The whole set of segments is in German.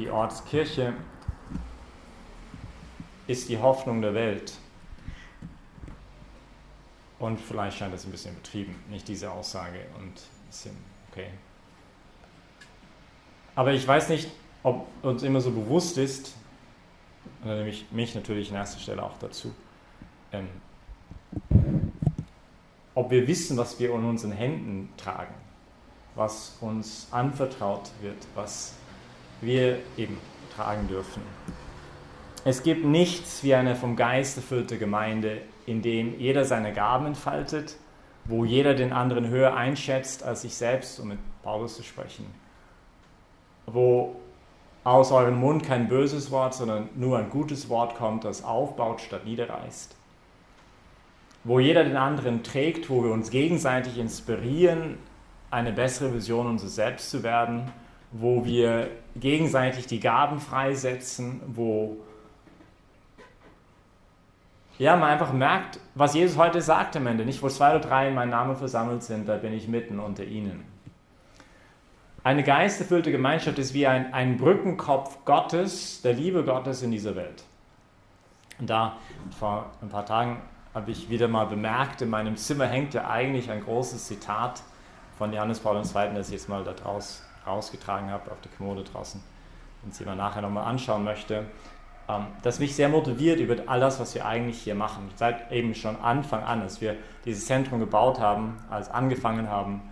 die Ortskirche ist die Hoffnung der Welt. Und vielleicht scheint das ein bisschen übertrieben, nicht diese Aussage und ein okay. Aber ich weiß nicht, ob uns immer so bewusst ist, und da nehme ich mich natürlich an erster Stelle auch dazu, ähm, ob wir wissen, was wir in unseren Händen tragen, was uns anvertraut wird, was wir eben tragen dürfen. Es gibt nichts wie eine vom Geist erfüllte Gemeinde, in dem jeder seine Gaben entfaltet, wo jeder den anderen höher einschätzt als sich selbst, um mit Paulus zu sprechen, wo aus eurem Mund kein böses Wort, sondern nur ein gutes Wort kommt, das aufbaut statt niederreißt, wo jeder den anderen trägt, wo wir uns gegenseitig inspirieren, eine bessere Vision unseres Selbst zu werden, wo wir gegenseitig die Gaben freisetzen, wo ja, man einfach merkt, was Jesus heute sagt am Ende. Nicht, wo zwei oder drei in meinem Namen versammelt sind, da bin ich mitten unter ihnen. Eine geisterfüllte Gemeinschaft ist wie ein, ein Brückenkopf Gottes, der Liebe Gottes in dieser Welt. Und da, vor ein paar Tagen, habe ich wieder mal bemerkt, in meinem Zimmer hängt ja eigentlich ein großes Zitat von Johannes Paul II., das ich jetzt mal da draus, rausgetragen habe, auf der Kommode draußen, wenn es jemand nachher nochmal anschauen möchte. Ähm, das mich sehr motiviert über all das, was wir eigentlich hier machen. Seit eben schon Anfang an, als wir dieses Zentrum gebaut haben, als angefangen haben,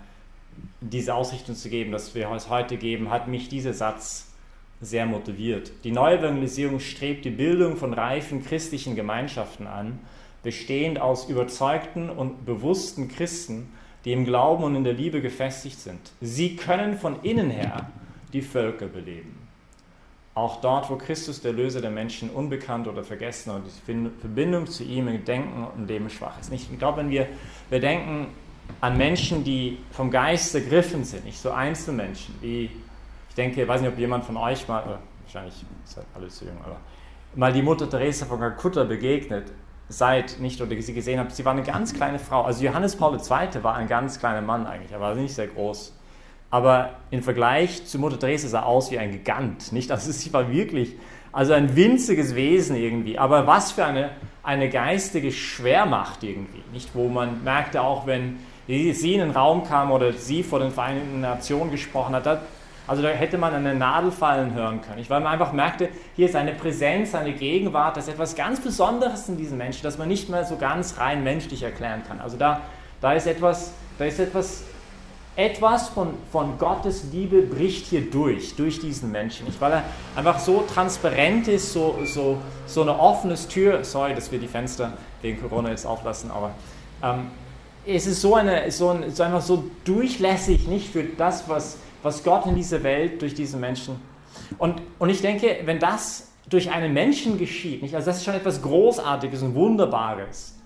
diese Ausrichtung zu geben, dass wir es heute geben, hat mich dieser Satz sehr motiviert. Die neue Evangelisierung strebt die Bildung von reifen christlichen Gemeinschaften an, bestehend aus überzeugten und bewussten Christen, die im Glauben und in der Liebe gefestigt sind. Sie können von innen her die Völker beleben. Auch dort, wo Christus, der Löser der Menschen, unbekannt oder vergessen und die Verbindung zu ihm im Denken und Leben schwach ist. Ich glaube, wenn wir, wir denken an Menschen, die vom Geist ergriffen sind, nicht so Einzelmenschen, wie, ich denke, ich weiß nicht, ob jemand von euch mal, wahrscheinlich seid alle zu jung, aber mal die Mutter Teresa von Calcutta begegnet seid, nicht oder sie gesehen habt, sie war eine ganz kleine Frau. Also Johannes Paul II. war ein ganz kleiner Mann eigentlich, er war nicht sehr groß aber im Vergleich zu Mutter Teresa sah er aus wie ein Gigant, nicht? Also sie war wirklich, also ein winziges Wesen irgendwie, aber was für eine, eine geistige Schwermacht irgendwie, nicht? Wo man merkte auch, wenn sie in den Raum kam oder sie vor den Vereinten Nationen gesprochen hat, also da hätte man eine Nadel fallen hören können, weil man einfach merkte, hier ist eine Präsenz, eine Gegenwart, das ist etwas ganz Besonderes in diesem Menschen, das man nicht mehr so ganz rein menschlich erklären kann. Also da, da ist etwas, da ist etwas etwas von, von Gottes Liebe bricht hier durch, durch diesen Menschen. Nicht? Weil er einfach so transparent ist, so, so, so eine offene Tür. Sorry, dass wir die Fenster wegen Corona jetzt auflassen, aber ähm, es ist so, eine, so, ein, so einfach so durchlässig, nicht für das, was, was Gott in dieser Welt durch diesen Menschen. Und, und ich denke, wenn das durch einen Menschen geschieht, nicht? also das ist schon etwas Großartiges und Wunderbares.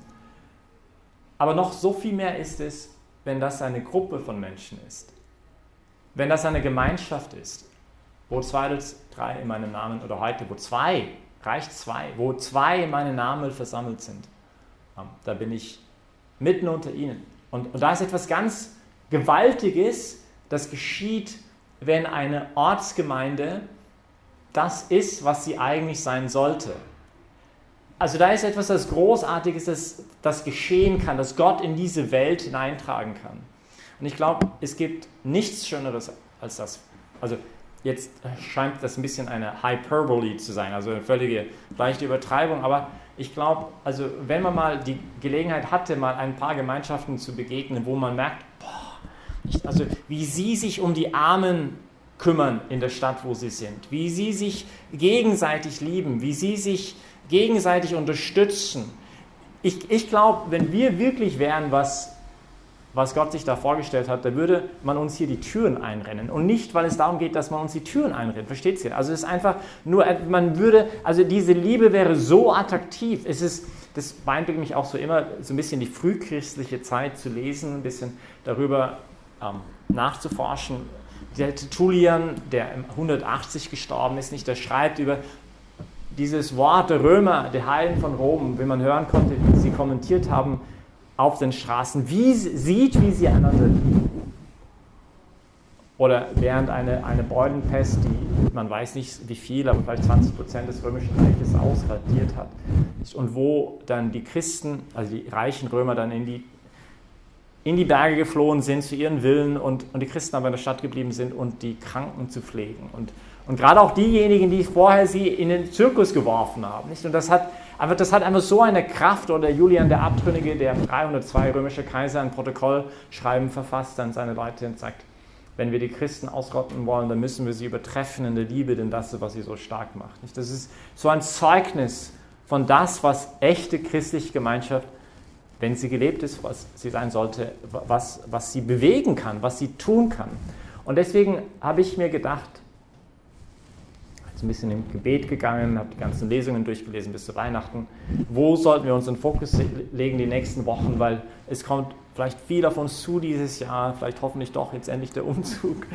Aber noch so viel mehr ist es, wenn das eine Gruppe von Menschen ist. Wenn das eine Gemeinschaft ist, wo zwei oder drei in meinem Namen, oder heute, wo zwei, reicht zwei, wo zwei in meinem Namen versammelt sind, ähm, da bin ich mitten unter ihnen. Und, und da ist etwas ganz Gewaltiges, das geschieht, wenn eine Ortsgemeinde das ist, was sie eigentlich sein sollte. Also da ist etwas, das Großartiges, das, das geschehen kann, das Gott in diese Welt hineintragen kann. Und ich glaube, es gibt nichts Schöneres als das. Also jetzt scheint das ein bisschen eine Hyperbole zu sein, also eine völlige leichte Übertreibung, aber ich glaube, also wenn man mal die Gelegenheit hatte, mal ein paar Gemeinschaften zu begegnen, wo man merkt, boah, also wie sie sich um die Armen kümmern in der Stadt, wo sie sind, wie sie sich gegenseitig lieben, wie sie sich gegenseitig unterstützen. Ich, ich glaube, wenn wir wirklich wären, was, was Gott sich da vorgestellt hat, da würde man uns hier die Türen einrennen. Und nicht, weil es darum geht, dass man uns die Türen einrennt. Versteht ihr? Also es ist einfach nur, man würde, also diese Liebe wäre so attraktiv. Es ist, das beeindruckt mich auch so immer, so ein bisschen die frühchristliche Zeit zu lesen, ein bisschen darüber nachzuforschen. Der Tertullian, der 180 gestorben ist, nicht, der schreibt über dieses Wort der Römer, der Heilen von Rom, wie man hören konnte, wie sie kommentiert haben auf den Straßen, wie sieht, wie sie einander lieben. oder während eine, eine Beulenpest, die man weiß nicht wie viel, aber vielleicht 20 Prozent des Römischen Reiches ausradiert hat. Und wo dann die Christen, also die reichen Römer, dann in die, in die Berge geflohen sind zu ihren Villen und, und die Christen aber in der Stadt geblieben sind und die Kranken zu pflegen. Und, und gerade auch diejenigen, die vorher sie in den Zirkus geworfen haben. Nicht? Und das hat, einfach, das hat einfach so eine Kraft. Oder Julian der Abtrünnige, der 302 römische Kaiser ein Protokollschreiben verfasst an seine Leute und sagt, wenn wir die Christen ausrotten wollen, dann müssen wir sie übertreffen in der Liebe, denn das ist, was sie so stark macht. Das ist so ein Zeugnis von das, was echte christliche Gemeinschaft, wenn sie gelebt ist, was sie sein sollte, was, was sie bewegen kann, was sie tun kann. Und deswegen habe ich mir gedacht, ein bisschen im Gebet gegangen, habe die ganzen Lesungen durchgelesen bis zu Weihnachten. Wo sollten wir unseren Fokus legen die nächsten Wochen, weil es kommt vielleicht viel auf uns zu dieses Jahr, vielleicht hoffentlich doch jetzt endlich der Umzug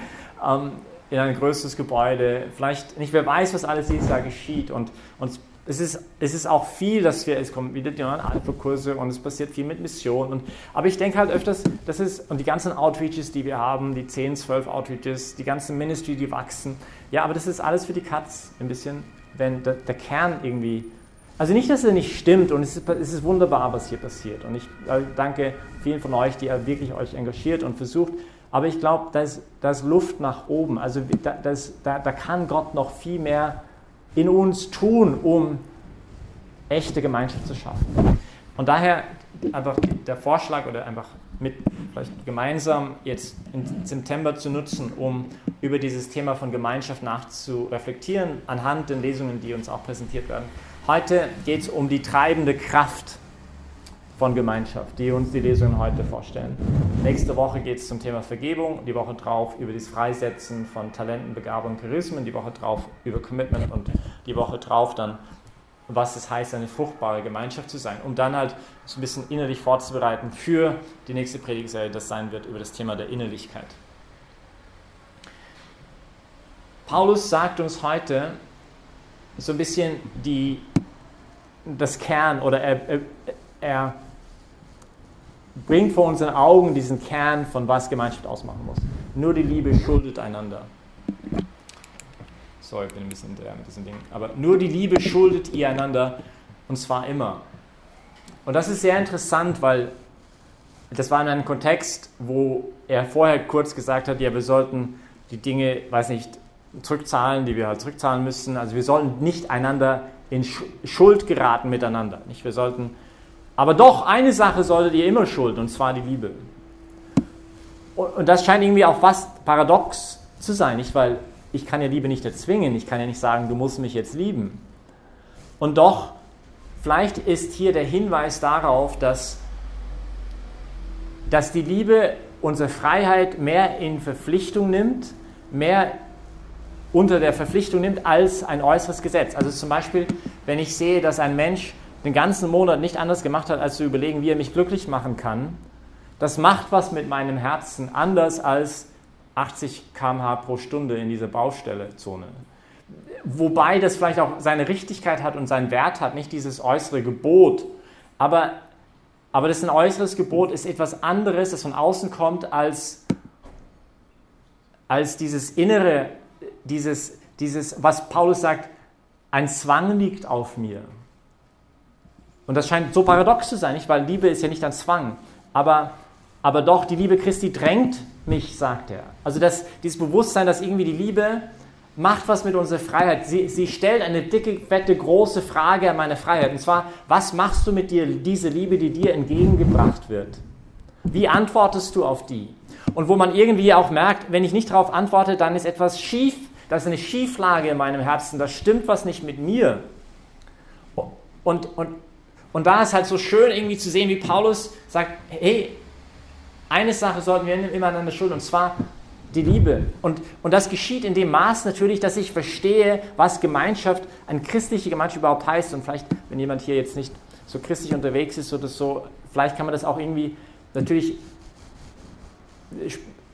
ähm, in ein größeres Gebäude. Vielleicht nicht, wer weiß, was alles dieses Jahr geschieht. Und, und es, ist, es ist auch viel, dass wir, es kommen wieder die neuen Alpha-Kurse und es passiert viel mit Mission. Und, aber ich denke halt öfters, das ist, und die ganzen Outreaches, die wir haben, die 10, 12 Outreaches, die ganzen Ministry, die wachsen, ja, aber das ist alles für die Katz, ein bisschen, wenn der, der Kern irgendwie also nicht, dass es nicht stimmt und es ist, es ist wunderbar, was hier passiert. Und ich äh, danke vielen von euch, die wirklich euch engagiert und versucht. Aber ich glaube, da da ist Luft nach oben. Also da, da, da kann Gott noch viel mehr in uns tun, um echte Gemeinschaft zu schaffen. Und daher einfach der Vorschlag oder einfach mit vielleicht gemeinsam jetzt im September zu nutzen, um über dieses Thema von Gemeinschaft nachzureflektieren, anhand den Lesungen, die uns auch präsentiert werden. Heute geht es um die treibende Kraft von Gemeinschaft, die uns die Lesungen heute vorstellen. Nächste Woche geht es zum Thema Vergebung, die Woche drauf über das Freisetzen von Talenten, Begabungen, Charismen, die Woche drauf über Commitment und die Woche drauf dann, was es heißt, eine fruchtbare Gemeinschaft zu sein, um dann halt so ein bisschen innerlich vorzubereiten für die nächste Predigtserie, das sein wird über das Thema der Innerlichkeit. Paulus sagt uns heute so ein bisschen die das Kern oder er, er, er bringt vor unseren Augen diesen Kern von was Gemeinschaft ausmachen muss. Nur die Liebe schuldet einander. Sorry, ich bin ein bisschen der mit diesem Ding. Aber nur die Liebe schuldet ihr einander und zwar immer. Und das ist sehr interessant, weil das war in einem Kontext, wo er vorher kurz gesagt hat, ja, wir sollten die Dinge, weiß nicht, zurückzahlen, die wir halt zurückzahlen müssen. Also wir sollten nicht einander in Schuld geraten miteinander. Nicht? Wir sollten, aber doch, eine Sache solltet ihr immer schulden, und zwar die Liebe. Und das scheint irgendwie auch fast paradox zu sein, nicht? Weil ich kann ja Liebe nicht erzwingen, ich kann ja nicht sagen, du musst mich jetzt lieben. Und doch, vielleicht ist hier der Hinweis darauf, dass, dass die Liebe unsere Freiheit mehr in Verpflichtung nimmt, mehr unter der Verpflichtung nimmt als ein äußeres Gesetz. Also zum Beispiel, wenn ich sehe, dass ein Mensch den ganzen Monat nicht anders gemacht hat, als zu überlegen, wie er mich glücklich machen kann, das macht was mit meinem Herzen anders als 80 km/h pro Stunde in dieser Baustellezone. Wobei das vielleicht auch seine Richtigkeit hat und seinen Wert hat, nicht dieses äußere Gebot. Aber, aber das ist ein äußeres Gebot, ist etwas anderes, das von außen kommt, als, als dieses innere dieses, dieses, was Paulus sagt, ein Zwang liegt auf mir. Und das scheint so paradox zu sein, nicht? weil Liebe ist ja nicht ein Zwang. Aber, aber doch, die Liebe Christi drängt mich, sagt er. Also das, dieses Bewusstsein, dass irgendwie die Liebe macht was mit unserer Freiheit. Sie, sie stellt eine dicke, fette, große Frage an meine Freiheit. Und zwar, was machst du mit dir, diese Liebe, die dir entgegengebracht wird? Wie antwortest du auf die? Und wo man irgendwie auch merkt, wenn ich nicht darauf antworte, dann ist etwas schief da ist eine Schieflage in meinem Herzen, da stimmt was nicht mit mir. Und, und, und da ist halt so schön irgendwie zu sehen, wie Paulus sagt, hey, eine Sache sollten wir immer einander schulden, und zwar die Liebe. Und, und das geschieht in dem Maß natürlich, dass ich verstehe, was Gemeinschaft, eine christliche Gemeinschaft überhaupt heißt. Und vielleicht, wenn jemand hier jetzt nicht so christlich unterwegs ist oder so, vielleicht kann man das auch irgendwie natürlich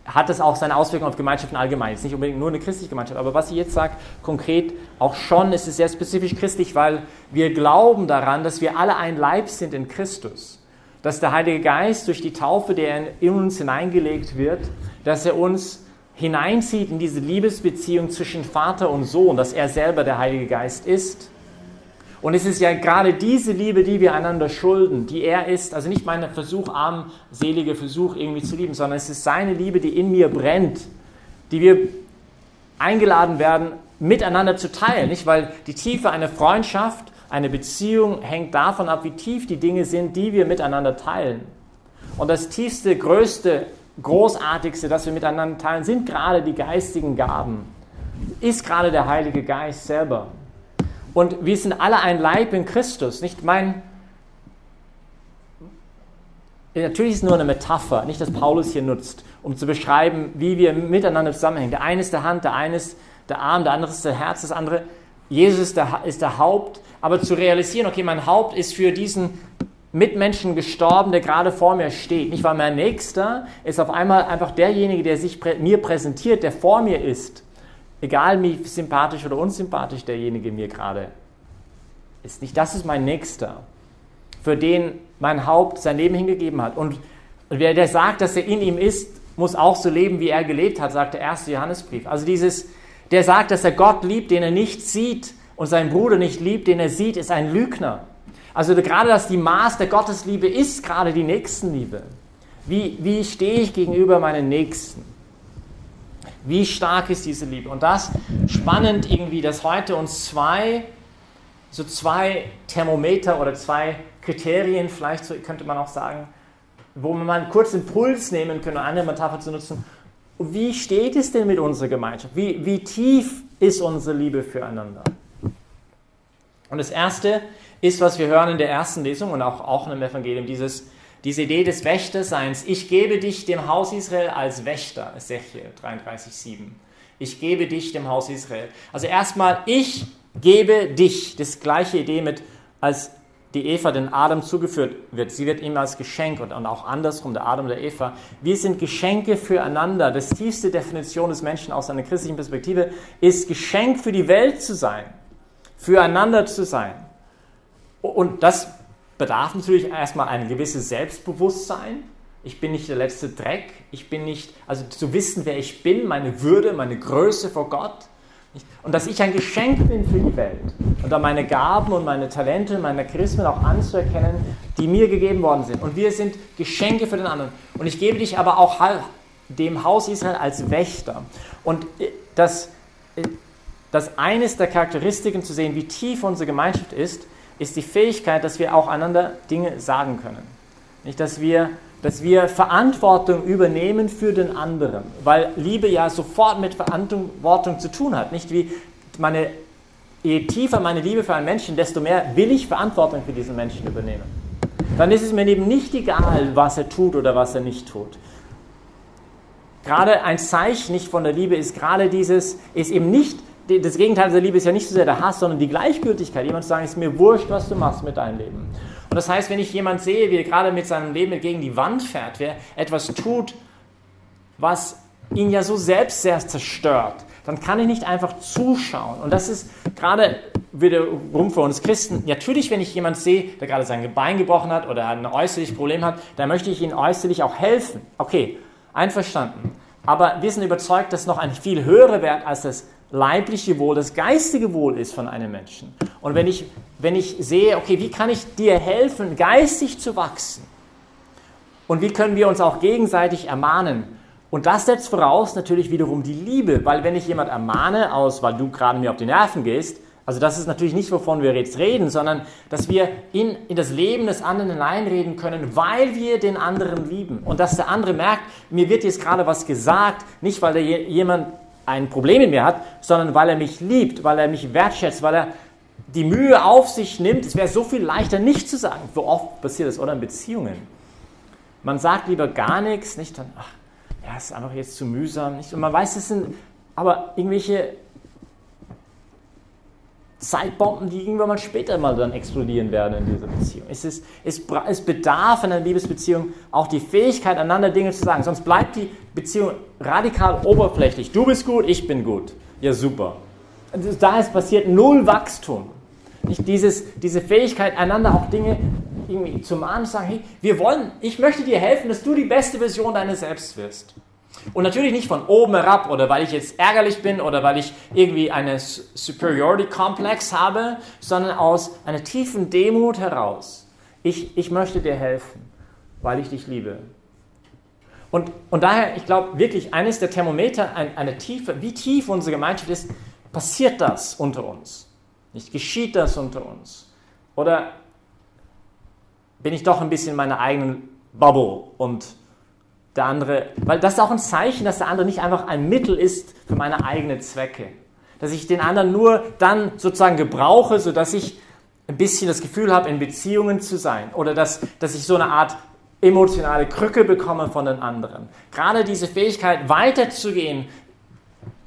hat das auch seine Auswirkungen auf Gemeinschaften allgemein. Jetzt nicht unbedingt nur eine christliche Gemeinschaft, aber was ich jetzt sage, konkret auch schon, ist es sehr spezifisch christlich, weil wir glauben daran, dass wir alle ein Leib sind in Christus. Dass der Heilige Geist durch die Taufe, der in uns hineingelegt wird, dass er uns hineinzieht in diese Liebesbeziehung zwischen Vater und Sohn, dass er selber der Heilige Geist ist. Und es ist ja gerade diese Liebe, die wir einander schulden, die er ist, also nicht mein Versuch, armselige Versuch irgendwie zu lieben, sondern es ist seine Liebe, die in mir brennt, die wir eingeladen werden, miteinander zu teilen. Nicht, weil die Tiefe einer Freundschaft, eine Beziehung hängt davon ab, wie tief die Dinge sind, die wir miteinander teilen. Und das tiefste, größte Großartigste, das wir miteinander teilen, sind gerade die geistigen Gaben. Ist gerade der Heilige Geist selber. Und wir sind alle ein Leib in Christus. Nicht mein. Natürlich ist es nur eine Metapher, nicht dass Paulus hier nutzt, um zu beschreiben, wie wir miteinander zusammenhängen. Der eine ist der Hand, der eine ist der Arm, der andere ist der Herz, das andere. Jesus ist der, ist der Haupt. Aber zu realisieren, okay, mein Haupt ist für diesen Mitmenschen gestorben, der gerade vor mir steht. Nicht, weil mein Nächster ist auf einmal einfach derjenige, der sich prä mir präsentiert, der vor mir ist. Egal wie sympathisch oder unsympathisch derjenige mir gerade ist. Nicht, das ist mein Nächster, für den mein Haupt sein Leben hingegeben hat. Und wer der sagt, dass er in ihm ist, muss auch so leben, wie er gelebt hat, sagt der erste Johannesbrief. Also dieses, der sagt, dass er Gott liebt, den er nicht sieht, und seinen Bruder nicht liebt, den er sieht, ist ein Lügner. Also gerade dass die Maß der Gottesliebe ist gerade die Nächstenliebe. Wie, wie stehe ich gegenüber meinen Nächsten? Wie stark ist diese Liebe? Und das spannend irgendwie, dass heute uns zwei, so zwei Thermometer oder zwei Kriterien, vielleicht so könnte man auch sagen, wo wir mal einen kurzen Puls nehmen können, eine Metapher zu nutzen. Wie steht es denn mit unserer Gemeinschaft? Wie, wie tief ist unsere Liebe füreinander? Und das erste ist, was wir hören in der ersten Lesung und auch, auch im Evangelium, dieses, diese Idee des Wächterseins. Ich gebe dich dem Haus Israel als Wächter, Ezechiel 33,7. Ich gebe dich dem Haus Israel. Also erstmal, ich gebe dich. Das gleiche Idee mit, als die Eva den Adam zugeführt wird. Sie wird ihm als Geschenk und, und auch andersrum, der Adam der Eva. Wir sind Geschenke füreinander. Das tiefste Definition des Menschen aus einer christlichen Perspektive ist, Geschenk für die Welt zu sein, füreinander zu sein. Und das bedarf natürlich erstmal ein gewisses Selbstbewusstsein. Ich bin nicht der letzte Dreck. Ich bin nicht, also zu wissen, wer ich bin, meine Würde, meine Größe vor Gott. Und dass ich ein Geschenk bin für die Welt. Und da meine Gaben und meine Talente, meine Charismen auch anzuerkennen, die mir gegeben worden sind. Und wir sind Geschenke für den anderen. Und ich gebe dich aber auch dem Haus Israel als Wächter. Und äh, das, äh, das eines der Charakteristiken zu sehen, wie tief unsere Gemeinschaft ist, ist die Fähigkeit, dass wir auch einander Dinge sagen können. Nicht, dass wir, dass wir Verantwortung übernehmen für den anderen, weil Liebe ja sofort mit Verantwortung zu tun hat. Nicht wie meine, je tiefer meine Liebe für einen Menschen, desto mehr will ich Verantwortung für diesen Menschen übernehmen. Dann ist es mir eben nicht egal, was er tut oder was er nicht tut. Gerade ein Zeichen nicht von der Liebe ist gerade dieses, ist eben nicht das Gegenteil der Liebe ist ja nicht so sehr der Hass, sondern die Gleichgültigkeit. Jemand zu sagen, es ist mir wurscht, was du machst mit deinem Leben. Und das heißt, wenn ich jemand sehe, wie er gerade mit seinem Leben gegen die Wand fährt, wer etwas tut, was ihn ja so selbst sehr zerstört, dann kann ich nicht einfach zuschauen. Und das ist gerade wiederum für uns Christen. Natürlich, wenn ich jemand sehe, der gerade sein Bein gebrochen hat oder ein äußerliches Problem hat, dann möchte ich ihm äußerlich auch helfen. Okay, einverstanden. Aber wir sind überzeugt, dass noch ein viel höherer Wert als das leibliche Wohl, das geistige Wohl ist von einem Menschen. Und wenn ich, wenn ich sehe, okay, wie kann ich dir helfen, geistig zu wachsen? Und wie können wir uns auch gegenseitig ermahnen? Und das setzt voraus natürlich wiederum die Liebe, weil wenn ich jemand ermahne aus, weil du gerade mir auf die Nerven gehst, also das ist natürlich nicht, wovon wir jetzt reden, sondern dass wir in, in das Leben des anderen hineinreden können, weil wir den anderen lieben. Und dass der andere merkt, mir wird jetzt gerade was gesagt, nicht weil der jemand ein Problem in mir hat, sondern weil er mich liebt, weil er mich wertschätzt, weil er die Mühe auf sich nimmt. Es wäre so viel leichter, nicht zu sagen. So oft passiert das, oder in Beziehungen. Man sagt lieber gar nichts, nicht dann, ach, ja, ist einfach jetzt zu mühsam. Nicht? Und man weiß, es sind aber irgendwelche Zeitbomben, die irgendwann mal später mal dann explodieren werden in dieser Beziehung. Es, ist, es, es bedarf in einer Liebesbeziehung auch die Fähigkeit, einander Dinge zu sagen. Sonst bleibt die Beziehung radikal oberflächlich. Du bist gut, ich bin gut. Ja, super. Da ist passiert null Wachstum. Nicht dieses, diese Fähigkeit, einander auch Dinge irgendwie zu mahnen, zu sagen, hey, wir wollen, ich möchte dir helfen, dass du die beste Version deines Selbst wirst. Und natürlich nicht von oben herab oder weil ich jetzt ärgerlich bin oder weil ich irgendwie einen Superiority-Komplex habe, sondern aus einer tiefen Demut heraus. Ich, ich möchte dir helfen, weil ich dich liebe. Und, und daher, ich glaube wirklich, eines der Thermometer, ein, eine tiefe, wie tief unsere Gemeinschaft ist, passiert das unter uns? Nicht geschieht das unter uns? Oder bin ich doch ein bisschen in meiner eigenen Bubble und der andere, weil das ist auch ein Zeichen, dass der andere nicht einfach ein Mittel ist für meine eigenen Zwecke. Dass ich den anderen nur dann sozusagen gebrauche, sodass ich ein bisschen das Gefühl habe, in Beziehungen zu sein. Oder dass, dass ich so eine Art emotionale Krücke bekomme von den anderen. Gerade diese Fähigkeit, weiterzugehen,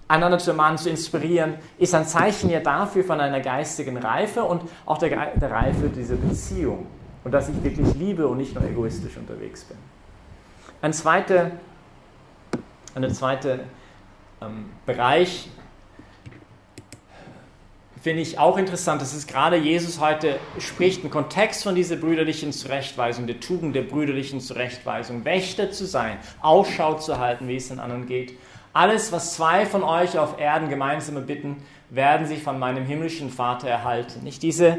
einander zu ermahnen, zu inspirieren, ist ein Zeichen ja dafür von einer geistigen Reife und auch der, der Reife dieser Beziehung. Und dass ich wirklich liebe und nicht nur egoistisch unterwegs bin. Ein zweiter eine zweite ähm, Bereich finde ich auch interessant, dass es gerade Jesus heute spricht, im Kontext von dieser brüderlichen Zurechtweisung, der Tugend der brüderlichen Zurechtweisung, Wächter zu sein, Ausschau zu halten, wie es den anderen geht. Alles, was zwei von euch auf Erden gemeinsam bitten, werden sie von meinem himmlischen Vater erhalten. Nicht diese,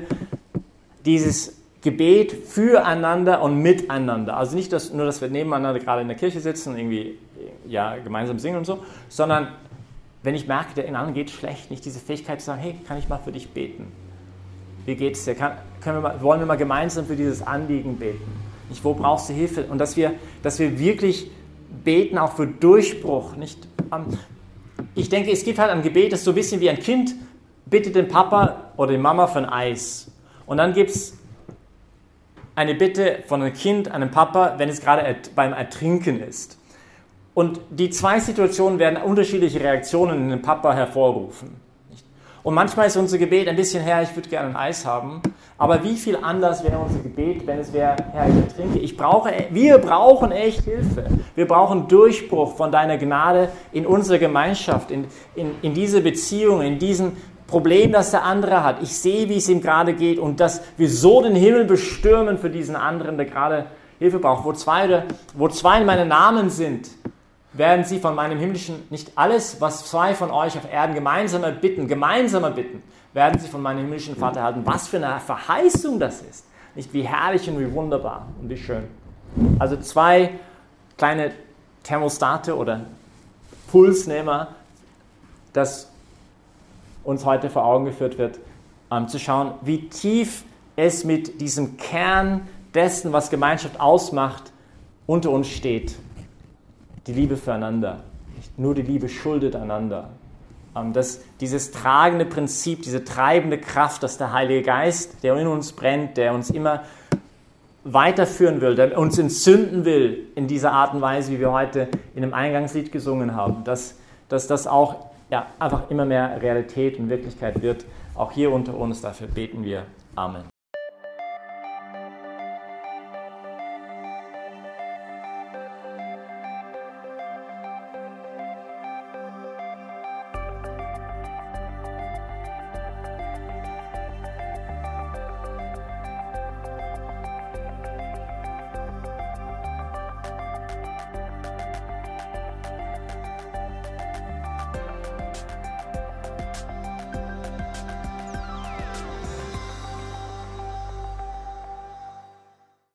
dieses Gebet füreinander und miteinander. Also nicht dass, nur, dass wir nebeneinander gerade in der Kirche sitzen und irgendwie ja, gemeinsam singen und so, sondern wenn ich merke, der anderen geht schlecht, nicht diese Fähigkeit zu sagen, hey, kann ich mal für dich beten? Wie geht's dir? Kann, können wir mal, wollen wir mal gemeinsam für dieses Anliegen beten? Nicht, wo brauchst du Hilfe? Und dass wir, dass wir wirklich beten, auch für Durchbruch. Nicht, ich denke, es gibt halt ein Gebet, das ist so ein bisschen wie ein Kind bittet den Papa oder die Mama für ein Eis. Und dann gibt es eine Bitte von einem Kind, einem Papa, wenn es gerade beim Ertrinken ist. Und die zwei Situationen werden unterschiedliche Reaktionen in dem Papa hervorrufen. Und manchmal ist unser Gebet ein bisschen, Herr, ich würde gerne ein Eis haben. Aber wie viel anders wäre unser Gebet, wenn es wäre, Herr, ich ertrinke. Ich brauche, wir brauchen echt Hilfe. Wir brauchen Durchbruch von deiner Gnade in unserer Gemeinschaft, in, in, in diese Beziehung, in diesen Problem, das der andere hat. Ich sehe, wie es ihm gerade geht und dass wir so den Himmel bestürmen für diesen anderen, der gerade Hilfe braucht. Wo zwei, wo zwei in meinen Namen sind, werden sie von meinem himmlischen, nicht alles, was zwei von euch auf Erden gemeinsam erbitten, gemeinsam erbitten, werden sie von meinem himmlischen Vater erhalten. Was für eine Verheißung das ist. Nicht wie herrlich und wie wunderbar und wie schön. Also zwei kleine Thermostate oder Pulsnehmer, das uns heute vor Augen geführt wird, ähm, zu schauen, wie tief es mit diesem Kern dessen, was Gemeinschaft ausmacht, unter uns steht. Die Liebe füreinander. Nicht nur die Liebe schuldet einander. Ähm, das, dieses tragende Prinzip, diese treibende Kraft, dass der Heilige Geist, der in uns brennt, der uns immer weiterführen will, der uns entzünden will in dieser Art und Weise, wie wir heute in dem Eingangslied gesungen haben, dass, dass das auch ja, einfach immer mehr Realität und Wirklichkeit wird, auch hier unter uns. Dafür beten wir. Amen.